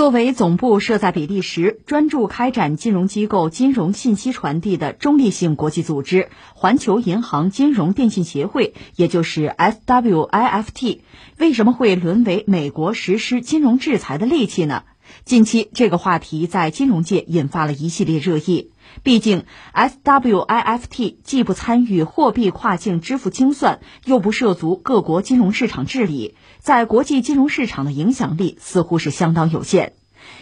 作为总部设在比利时、专注开展金融机构金融信息传递的中立性国际组织——环球银行金融电信协会，也就是 SWIFT，为什么会沦为美国实施金融制裁的利器呢？近期，这个话题在金融界引发了一系列热议。毕竟，SWIFT 既不参与货币跨境支付清算，又不涉足各国金融市场治理，在国际金融市场的影响力似乎是相当有限。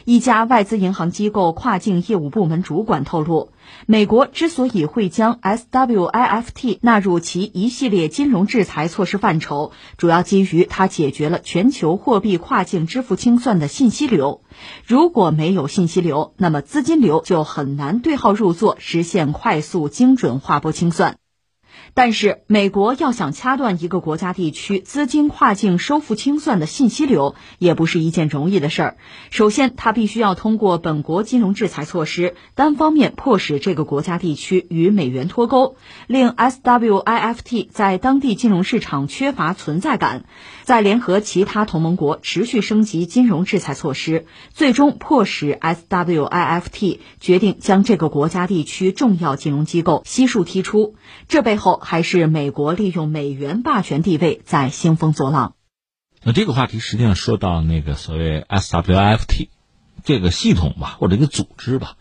一家外资银行机构跨境业务部门主管透露，美国之所以会将 SWIFT 纳入其一系列金融制裁措施范畴，主要基于它解决了全球货币跨境支付清算的信息流。如果没有信息流，那么资金流就很难对号入座，实现快速精准划拨清算。但是，美国要想掐断一个国家地区资金跨境收付清算的信息流，也不是一件容易的事儿。首先，他必须要通过本国金融制裁措施，单方面迫使这个国家地区与美元脱钩，令 SWIFT 在当地金融市场缺乏存在感，再联合其他同盟国持续升级金融制裁措施，最终迫使 SWIFT 决定将这个国家地区重要金融机构悉数踢出。这背后。还是美国利用美元霸权地位在兴风作浪。那这个话题实际上说到那个所谓 SWIFT 这个系统吧，或者一个组织吧。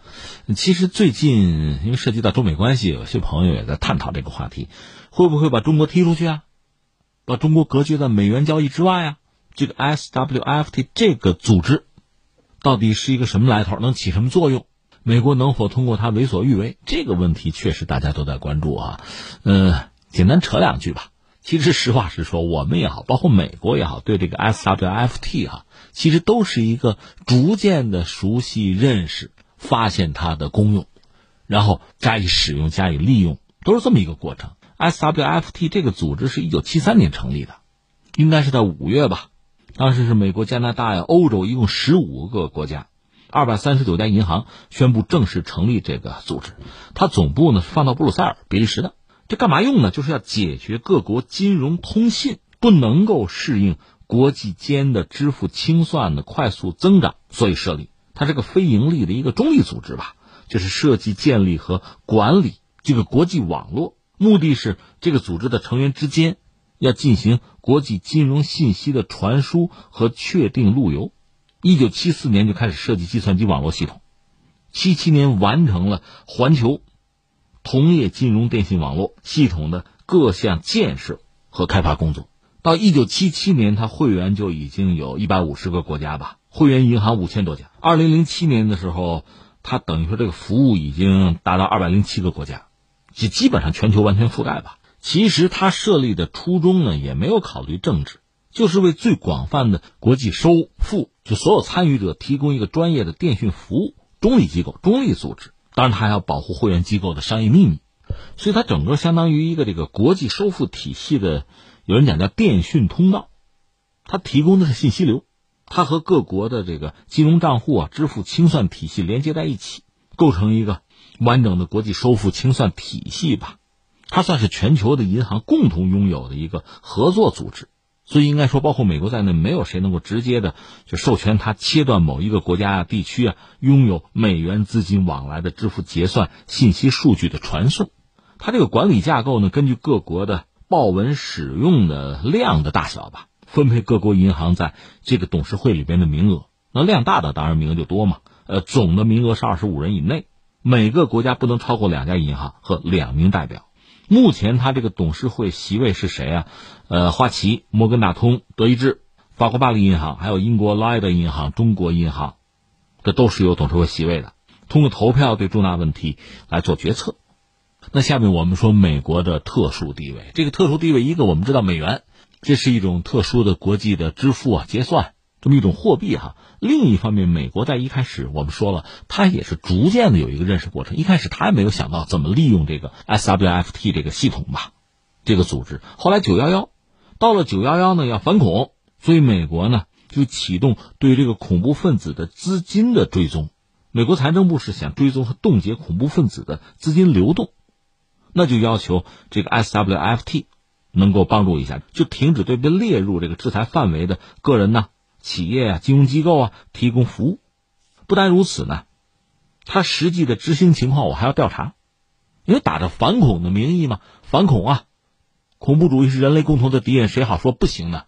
其实最近因为涉及到中美关系，有些朋友也在探讨这个话题：会不会把中国踢出去啊？把中国隔绝在美元交易之外啊？这个 SWIFT 这个组织到底是一个什么来头？能起什么作用？美国能否通过它为所欲为？这个问题确实大家都在关注啊。嗯，简单扯两句吧。其实实话实说，我们也好，包括美国也好，对这个 SWIFT 哈，其实都是一个逐渐的熟悉、认识、发现它的功用，然后加以使用、加以利用，都是这么一个过程。SWIFT 这个组织是一九七三年成立的，应该是在五月吧。当时是美国、加拿大呀、欧洲一共十五个国家。二百三十九家银行宣布正式成立这个组织，它总部呢是放到布鲁塞尔，比利时的。这干嘛用呢？就是要解决各国金融通信不能够适应国际间的支付清算的快速增长，所以设立。它是个非盈利的一个中立组织吧，就是设计建立和管理这个国际网络，目的是这个组织的成员之间要进行国际金融信息的传输和确定路由。一九七四年就开始设计计算机网络系统，七七年完成了环球同业金融电信网络系统的各项建设和开发工作。到一九七七年，它会员就已经有一百五十个国家吧，会员银行五千多家。二零零七年的时候，它等于说这个服务已经达到二百零七个国家，就基本上全球完全覆盖吧。其实它设立的初衷呢，也没有考虑政治。就是为最广泛的国际收付，就所有参与者提供一个专业的电讯服务，中立机构、中立组织。当然，它还要保护会员机构的商业秘密，所以它整个相当于一个这个国际收付体系的，有人讲叫电讯通道。它提供的是信息流，它和各国的这个金融账户啊、支付清算体系连接在一起，构成一个完整的国际收付清算体系吧。它算是全球的银行共同拥有的一个合作组织。所以应该说，包括美国在内，没有谁能够直接的就授权他切断某一个国家啊、地区啊拥有美元资金往来的支付结算信息数据的传送。它这个管理架构呢，根据各国的报文使用的量的大小吧，分配各国银行在这个董事会里边的名额。那量大的当然名额就多嘛。呃，总的名额是二十五人以内，每个国家不能超过两家银行和两名代表。目前他这个董事会席位是谁啊？呃，花旗、摩根大通、德意志、法国巴黎银行，还有英国莱德银行、中国银行，这都是有董事会席位的。通过投票对重大问题来做决策。那下面我们说美国的特殊地位，这个特殊地位，一个我们知道美元，这是一种特殊的国际的支付啊、结算一种货币哈。另一方面，美国在一开始我们说了，它也是逐渐的有一个认识过程。一开始他也没有想到怎么利用这个 SWFT 这个系统吧，这个组织。后来九幺幺。到了九幺幺呢，要反恐，所以美国呢就启动对这个恐怖分子的资金的追踪。美国财政部是想追踪和冻结恐怖分子的资金流动，那就要求这个 SWFT 能够帮助一下，就停止对被列入这个制裁范围的个人呢、企业啊、金融机构啊提供服务。不单如此呢，他实际的执行情况我还要调查，因为打着反恐的名义嘛，反恐啊，恐怖主义是人类共同的敌人，谁好说不行呢？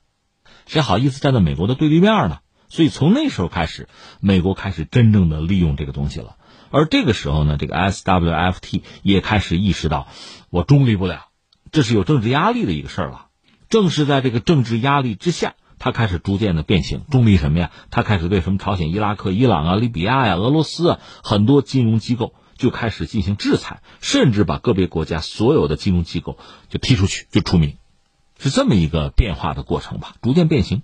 谁好意思站在美国的对立面呢？所以从那时候开始，美国开始真正的利用这个东西了。而这个时候呢，这个 SWFT 也开始意识到，我中立不了，这是有政治压力的一个事儿了。正是在这个政治压力之下，他开始逐渐的变形。中立什么呀？他开始对什么朝鲜、伊拉克、伊朗啊、利比亚呀、俄罗斯啊很多金融机构就开始进行制裁，甚至把个别国家所有的金融机构就踢出去，就除名，是这么一个变化的过程吧，逐渐变形。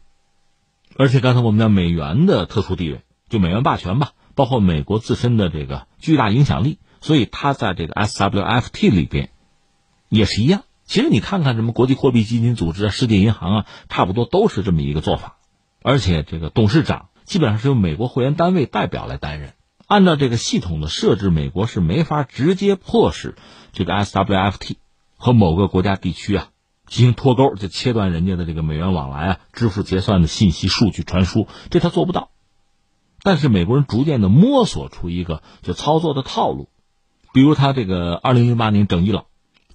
而且刚才我们讲美元的特殊地位，就美元霸权吧，包括美国自身的这个巨大影响力，所以它在这个 SWFT 里边也是一样。其实你看看什么国际货币基金组织啊、世界银行啊，差不多都是这么一个做法。而且这个董事长基本上是由美国会员单位代表来担任。按照这个系统的设置，美国是没法直接迫使这个 SWFT 和某个国家地区啊。进行脱钩，就切断人家的这个美元往来啊，支付结算的信息、数据传输，这他做不到。但是美国人逐渐的摸索出一个就操作的套路，比如他这个二零零八年整伊朗，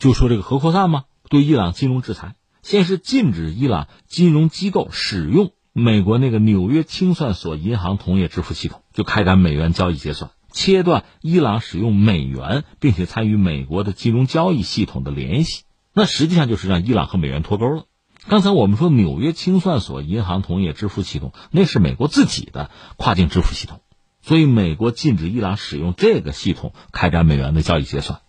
就说这个核扩散嘛，对伊朗金融制裁，先是禁止伊朗金融机构使用美国那个纽约清算所银行同业支付系统，就开展美元交易结算，切断伊朗使用美元并且参与美国的金融交易系统的联系。那实际上就是让伊朗和美元脱钩了。刚才我们说纽约清算所银行同业支付系统，那是美国自己的跨境支付系统，所以美国禁止伊朗使用这个系统开展美元的交易结算。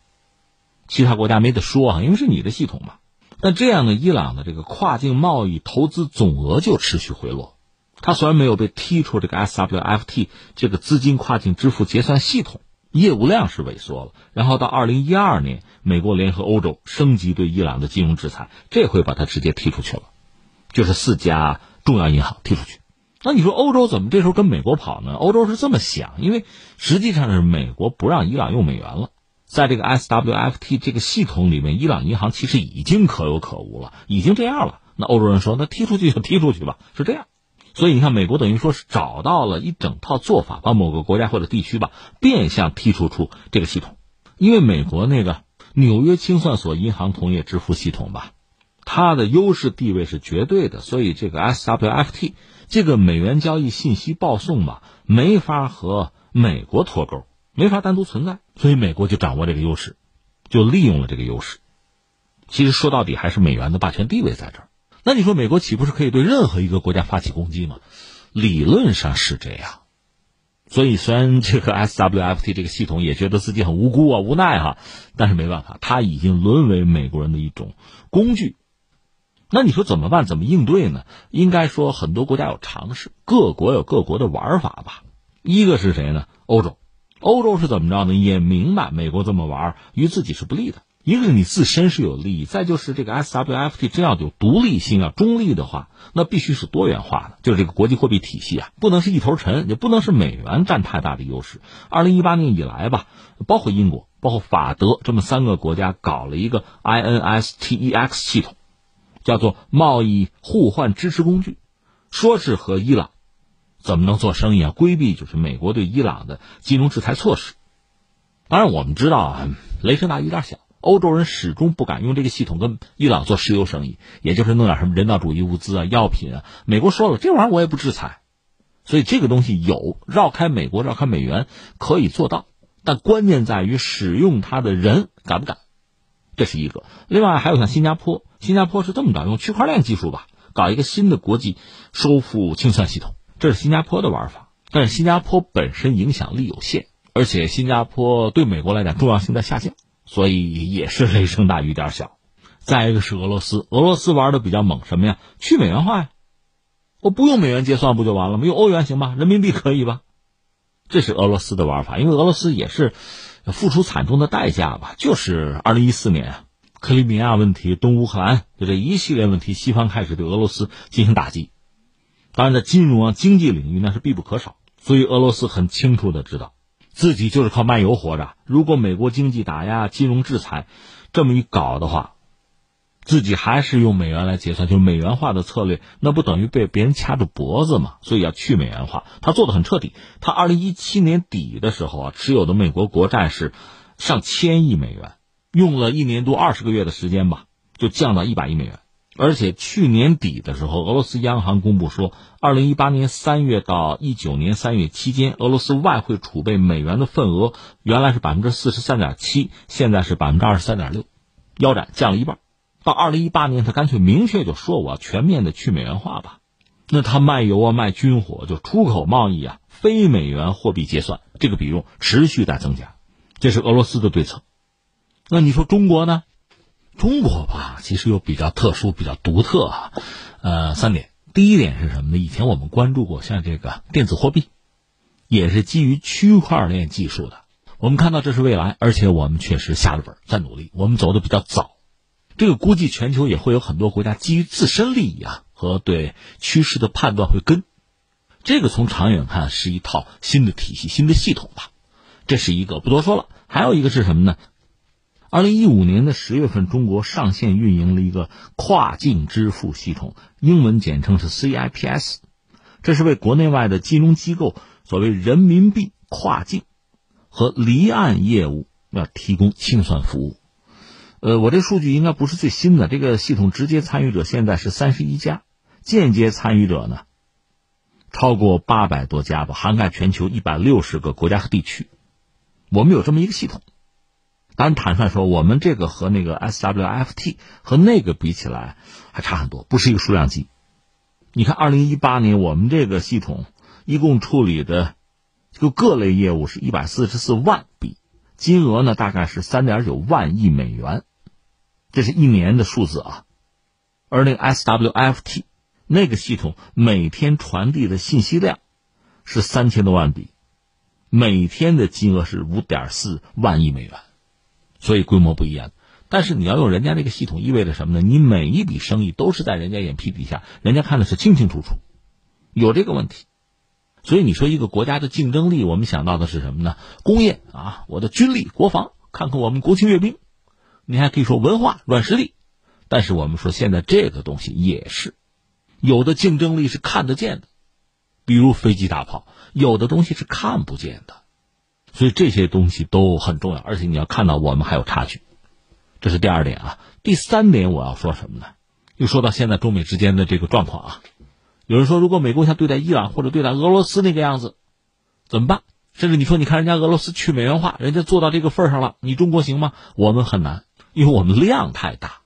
其他国家没得说啊，因为是你的系统嘛。但这样的伊朗的这个跨境贸易投资总额就持续回落。它虽然没有被踢出这个 SWFT 这个资金跨境支付结算系统。业务量是萎缩了，然后到二零一二年，美国联合欧洲升级对伊朗的金融制裁，这回把它直接踢出去了，就是四家重要银行踢出去。那你说欧洲怎么这时候跟美国跑呢？欧洲是这么想，因为实际上是美国不让伊朗用美元了，在这个 SWFT 这个系统里面，伊朗银行其实已经可有可无了，已经这样了。那欧洲人说，那踢出去就踢出去吧，是这样。所以你看，美国等于说是找到了一整套做法，把某个国家或者地区吧变相剔除出这个系统。因为美国那个纽约清算所银行同业支付系统吧，它的优势地位是绝对的，所以这个 SWFT 这个美元交易信息报送吧，没法和美国脱钩，没法单独存在。所以美国就掌握这个优势，就利用了这个优势。其实说到底还是美元的霸权地位在这儿。那你说美国岂不是可以对任何一个国家发起攻击吗？理论上是这样，所以虽然这个 SWFT 这个系统也觉得自己很无辜啊、无奈哈，但是没办法，它已经沦为美国人的一种工具。那你说怎么办？怎么应对呢？应该说很多国家有尝试，各国有各国的玩法吧。一个是谁呢？欧洲，欧洲是怎么着呢？也明白美国这么玩于自己是不利的。一个是你自身是有利益，再就是这个 SWFT 真要有独立性、要中立的话，那必须是多元化的，就是这个国际货币体系啊，不能是一头沉，也不能是美元占太大的优势。二零一八年以来吧，包括英国、包括法德这么三个国家搞了一个 INSTEX 系统，叫做贸易互换支持工具，说是和伊朗怎么能做生意啊，规避就是美国对伊朗的金融制裁措施。当然我们知道啊，雷声大雨点小。欧洲人始终不敢用这个系统跟伊朗做石油生意，也就是弄点什么人道主义物资啊、药品啊。美国说了，这玩意儿我也不制裁，所以这个东西有绕开美国、绕开美元可以做到，但关键在于使用它的人敢不敢，这是一个。另外还有像新加坡，新加坡是这么着，用区块链技术吧，搞一个新的国际收付清算系统，这是新加坡的玩法。但是新加坡本身影响力有限，而且新加坡对美国来讲重要性在下降。所以也是雷声大雨点小，再一个是俄罗斯，俄罗斯玩的比较猛，什么呀？去美元化呀，我不用美元结算不就完了吗？用欧元行吧？人民币可以吧？这是俄罗斯的玩法，因为俄罗斯也是付出惨重的代价吧？就是二零一四年，克里米亚问题、东乌克兰就这一系列问题，西方开始对俄罗斯进行打击，当然在金融啊、经济领域那是必不可少，所以俄罗斯很清楚的知道。自己就是靠卖油活着。如果美国经济打压、金融制裁，这么一搞的话，自己还是用美元来结算，就是美元化的策略，那不等于被别人掐住脖子吗？所以要去美元化，他做的很彻底。他二零一七年底的时候啊，持有的美国国债是上千亿美元，用了一年多二十个月的时间吧，就降到一百亿美元。而且去年底的时候，俄罗斯央行公布说，二零一八年三月到一九年三月期间，俄罗斯外汇储备美元的份额原来是百分之四十三点七，现在是百分之二十三点六，腰斩降了一半。到二零一八年，他干脆明确就说我要全面的去美元化吧。那他卖油啊，卖军火，就出口贸易啊，非美元货币结算这个比重持续在增加，这是俄罗斯的对策。那你说中国呢？中国吧，其实又比较特殊、比较独特啊。呃，三点，第一点是什么呢？以前我们关注过，像这个电子货币，也是基于区块链技术的。我们看到这是未来，而且我们确实下了本，在努力。我们走的比较早，这个估计全球也会有很多国家基于自身利益啊和对趋势的判断会跟。这个从长远看是一套新的体系、新的系统吧。这是一个不多说了，还有一个是什么呢？二零一五年的十月份，中国上线运营了一个跨境支付系统，英文简称是 CIPS，这是为国内外的金融机构所谓人民币跨境和离岸业务要提供清算服务。呃，我这数据应该不是最新的，这个系统直接参与者现在是三十一家，间接参与者呢超过八百多家吧，涵盖全球一百六十个国家和地区。我们有这么一个系统。咱坦率说，我们这个和那个 SWFT 和那个比起来还差很多，不是一个数量级。你看，二零一八年我们这个系统一共处理的就各类业务是一百四十四万笔，金额呢大概是三点九万亿美元，这是一年的数字啊。而那个 SWFT 那个系统每天传递的信息量是三千多万笔，每天的金额是五点四万亿美元。所以规模不一样，但是你要用人家这个系统，意味着什么呢？你每一笔生意都是在人家眼皮底下，人家看的是清清楚楚，有这个问题。所以你说一个国家的竞争力，我们想到的是什么呢？工业啊，我的军力、国防，看看我们国庆阅兵。你还可以说文化软实力，但是我们说现在这个东西也是有的竞争力是看得见的，比如飞机、大炮；有的东西是看不见的。所以这些东西都很重要，而且你要看到我们还有差距，这是第二点啊。第三点我要说什么呢？又说到现在中美之间的这个状况啊。有人说，如果美国像对待伊朗或者对待俄罗斯那个样子，怎么办？甚至你说，你看人家俄罗斯去美元化，人家做到这个份上了，你中国行吗？我们很难，因为我们量太大。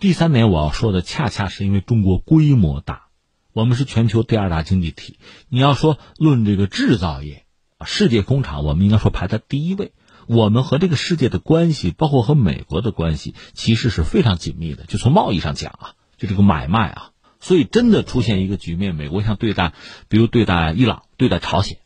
第三点我要说的，恰恰是因为中国规模大，我们是全球第二大经济体。你要说论这个制造业。世界工厂，我们应该说排在第一位。我们和这个世界的关系，包括和美国的关系，其实是非常紧密的。就从贸易上讲啊，就这个买卖啊，所以真的出现一个局面，美国像对待，比如对待伊朗、对待朝鲜，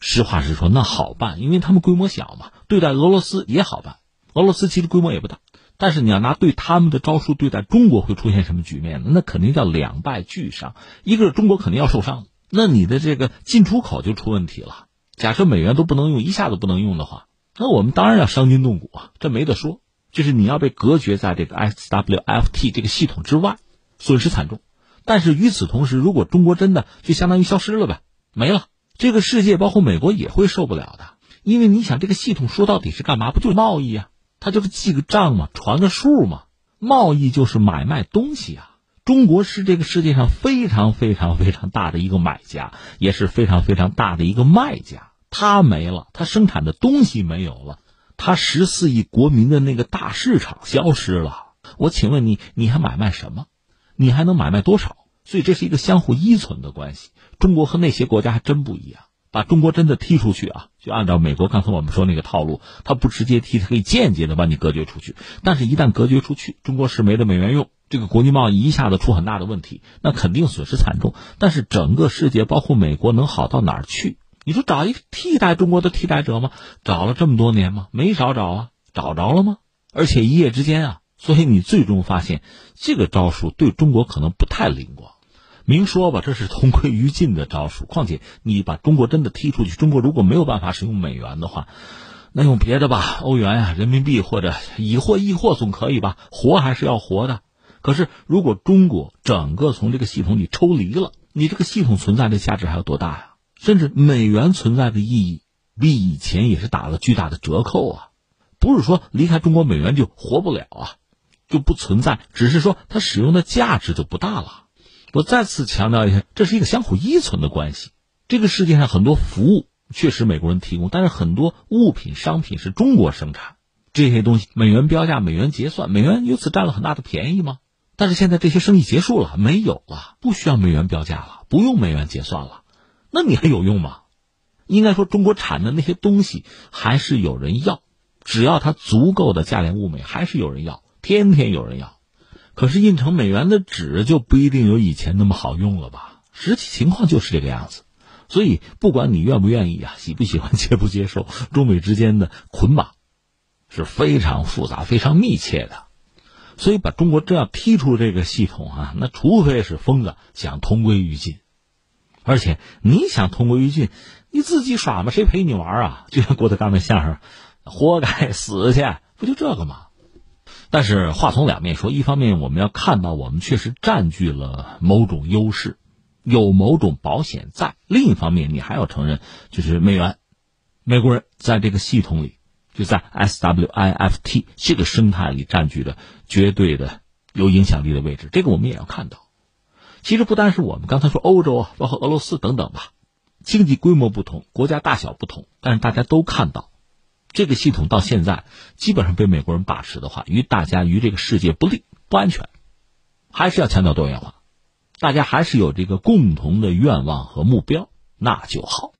实话实说，那好办，因为他们规模小嘛。对待俄罗斯也好办，俄罗斯其实规模也不大。但是你要拿对他们的招数对待中国，会出现什么局面呢？那肯定叫两败俱伤。一个是中国肯定要受伤，那你的这个进出口就出问题了。假设美元都不能用，一下子不能用的话，那我们当然要伤筋动骨啊，这没得说。就是你要被隔绝在这个 SWFT 这个系统之外，损失惨重。但是与此同时，如果中国真的就相当于消失了呗，没了，这个世界包括美国也会受不了的。因为你想，这个系统说到底是干嘛？不就是贸易啊？它就是记个账嘛，传个数嘛。贸易就是买卖东西啊。中国是这个世界上非常非常非常大的一个买家，也是非常非常大的一个卖家。它没了，它生产的东西没有了，它十四亿国民的那个大市场消失了。我请问你，你还买卖什么？你还能买卖多少？所以这是一个相互依存的关系。中国和那些国家还真不一样。把中国真的踢出去啊，就按照美国刚才我们说那个套路，他不直接踢，他可以间接的把你隔绝出去。但是，一旦隔绝出去，中国是没了美元用，这个国际贸易一下子出很大的问题，那肯定损失惨重。但是，整个世界包括美国能好到哪儿去？你说找一个替代中国的替代者吗？找了这么多年吗？没少找啊，找着了吗？而且一夜之间啊，所以你最终发现这个招数对中国可能不太灵光。明说吧，这是同归于尽的招数。况且你把中国真的踢出去，中国如果没有办法使用美元的话，那用别的吧，欧元呀、人民币或者以货易货总可以吧？活还是要活的。可是如果中国整个从这个系统里抽离了，你这个系统存在的价值还有多大呀？甚至美元存在的意义比以前也是打了巨大的折扣啊！不是说离开中国美元就活不了啊，就不存在，只是说它使用的价值就不大了。我再次强调一下，这是一个相互依存的关系。这个世界上很多服务确实美国人提供，但是很多物品、商品是中国生产，这些东西美元标价、美元结算，美元由此占了很大的便宜吗？但是现在这些生意结束了，没有了，不需要美元标价了，不用美元结算了，那你还有用吗？应该说，中国产的那些东西还是有人要，只要它足够的价廉物美，还是有人要，天天有人要。可是印成美元的纸就不一定有以前那么好用了吧？实际情况就是这个样子。所以，不管你愿不愿意啊，喜不喜欢，接不接受，中美之间的捆绑是非常复杂、非常密切的。所以，把中国这样踢出这个系统啊，那除非是疯子想同归于尽。而且，你想同归于尽，你自己耍嘛？谁陪你玩啊？就像郭德纲的相声，活该死去，不就这个吗？但是话从两面说，一方面我们要看到我们确实占据了某种优势，有某种保险在；另一方面，你还要承认，就是美元，美国人在这个系统里，就在 SWIFT 这个生态里占据着绝对的有影响力的位置。这个我们也要看到。其实不单是我们刚才说欧洲啊，包括俄罗斯等等吧，经济规模不同，国家大小不同，但是大家都看到。这个系统到现在基本上被美国人把持的话，于大家于这个世界不利、不安全，还是要强调多元化。大家还是有这个共同的愿望和目标，那就好。